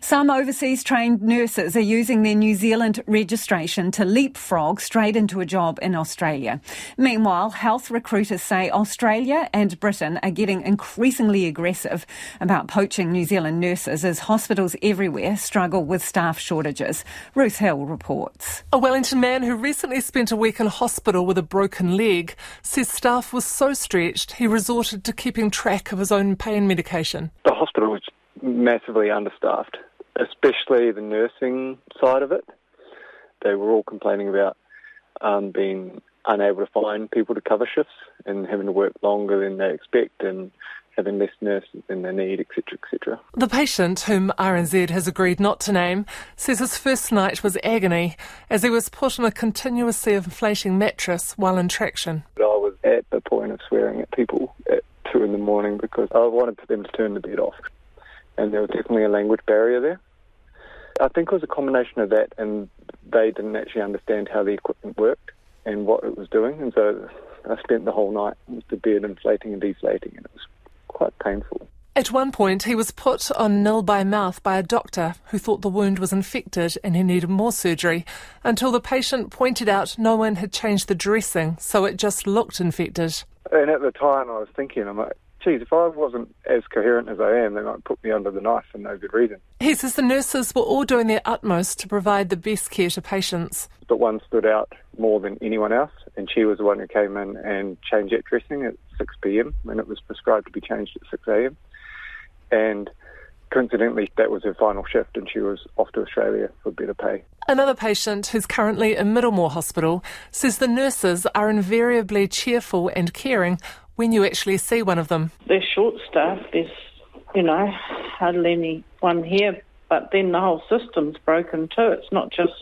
Some overseas trained nurses are using their New Zealand registration to leapfrog straight into a job in Australia. Meanwhile, health recruiters say Australia and Britain are getting increasingly aggressive about poaching New Zealand nurses as hospitals everywhere struggle with staff shortages. Ruth Hill reports. A Wellington man who recently spent a week in hospital with a broken leg says staff was so stretched he resorted to keeping track of his own pain medication. The hospital was massively understaffed, especially the nursing side of it. They were all complaining about um, being unable to find people to cover shifts and having to work longer than they expect and having less nurses than they need, etc., etc. The patient, whom RNZ has agreed not to name, says his first night was agony as he was put on a continuously inflating mattress while in traction. I was at the point of swearing at people at two in the morning because I wanted them to turn the bed off and there was definitely a language barrier there. I think it was a combination of that, and they didn't actually understand how the equipment worked and what it was doing, and so I spent the whole night with the bed inflating and deflating, and it was quite painful. At one point, he was put on nil by mouth by a doctor who thought the wound was infected and he needed more surgery, until the patient pointed out no one had changed the dressing, so it just looked infected. And at the time, I was thinking, I'm like, geez, if I wasn't as coherent as I am, they might put me under the knife for no good reason. He says the nurses were all doing their utmost to provide the best care to patients. But one stood out more than anyone else, and she was the one who came in and changed that dressing at 6 p.m. when it was prescribed to be changed at 6 a.m. And coincidentally, that was her final shift, and she was off to Australia for better pay. Another patient who's currently in Middlemore Hospital says the nurses are invariably cheerful and caring when you actually see one of them? They're short staffed. There's, you know, hardly anyone here. But then the whole system's broken too. It's not just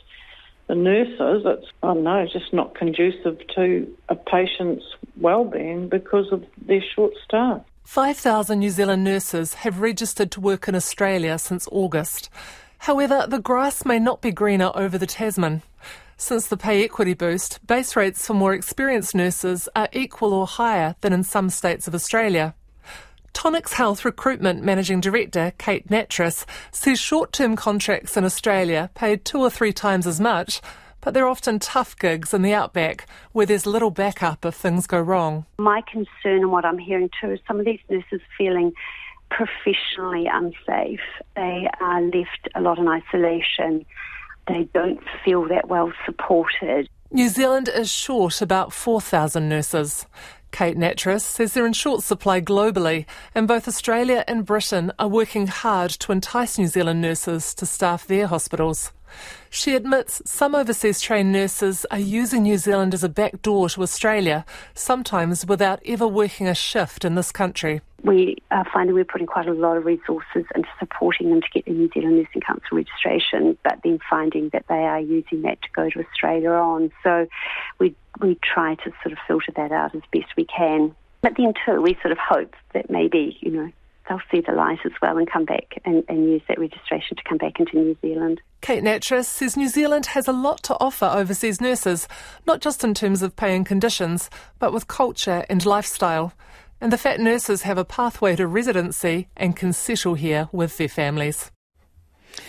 the nurses. It's, I don't know, just not conducive to a patient's well-being because of their short staff. 5,000 New Zealand nurses have registered to work in Australia since August. However, the grass may not be greener over the Tasman. Since the pay equity boost, base rates for more experienced nurses are equal or higher than in some states of Australia. Tonics Health Recruitment Managing Director Kate Nattrass says short term contracts in Australia paid two or three times as much, but they're often tough gigs in the outback where there's little backup if things go wrong. My concern and what I'm hearing too is some of these nurses feeling professionally unsafe. They are left a lot in isolation they don't feel that well supported. New Zealand is short about 4,000 nurses. Kate Nattrass says they're in short supply globally, and both Australia and Britain are working hard to entice New Zealand nurses to staff their hospitals. She admits some overseas trained nurses are using New Zealand as a backdoor to Australia, sometimes without ever working a shift in this country. We are finding we're putting quite a lot of resources into supporting them to get the New Zealand Nursing Council registration, but then finding that they are using that to go to Australia on. So we we try to sort of filter that out as best we can. But then too, we sort of hope that maybe, you know, they'll see the light as well and come back and, and use that registration to come back into New Zealand. Kate Nattrass says New Zealand has a lot to offer overseas nurses, not just in terms of pay and conditions, but with culture and lifestyle. And the fact nurses have a pathway to residency and can settle here with their families.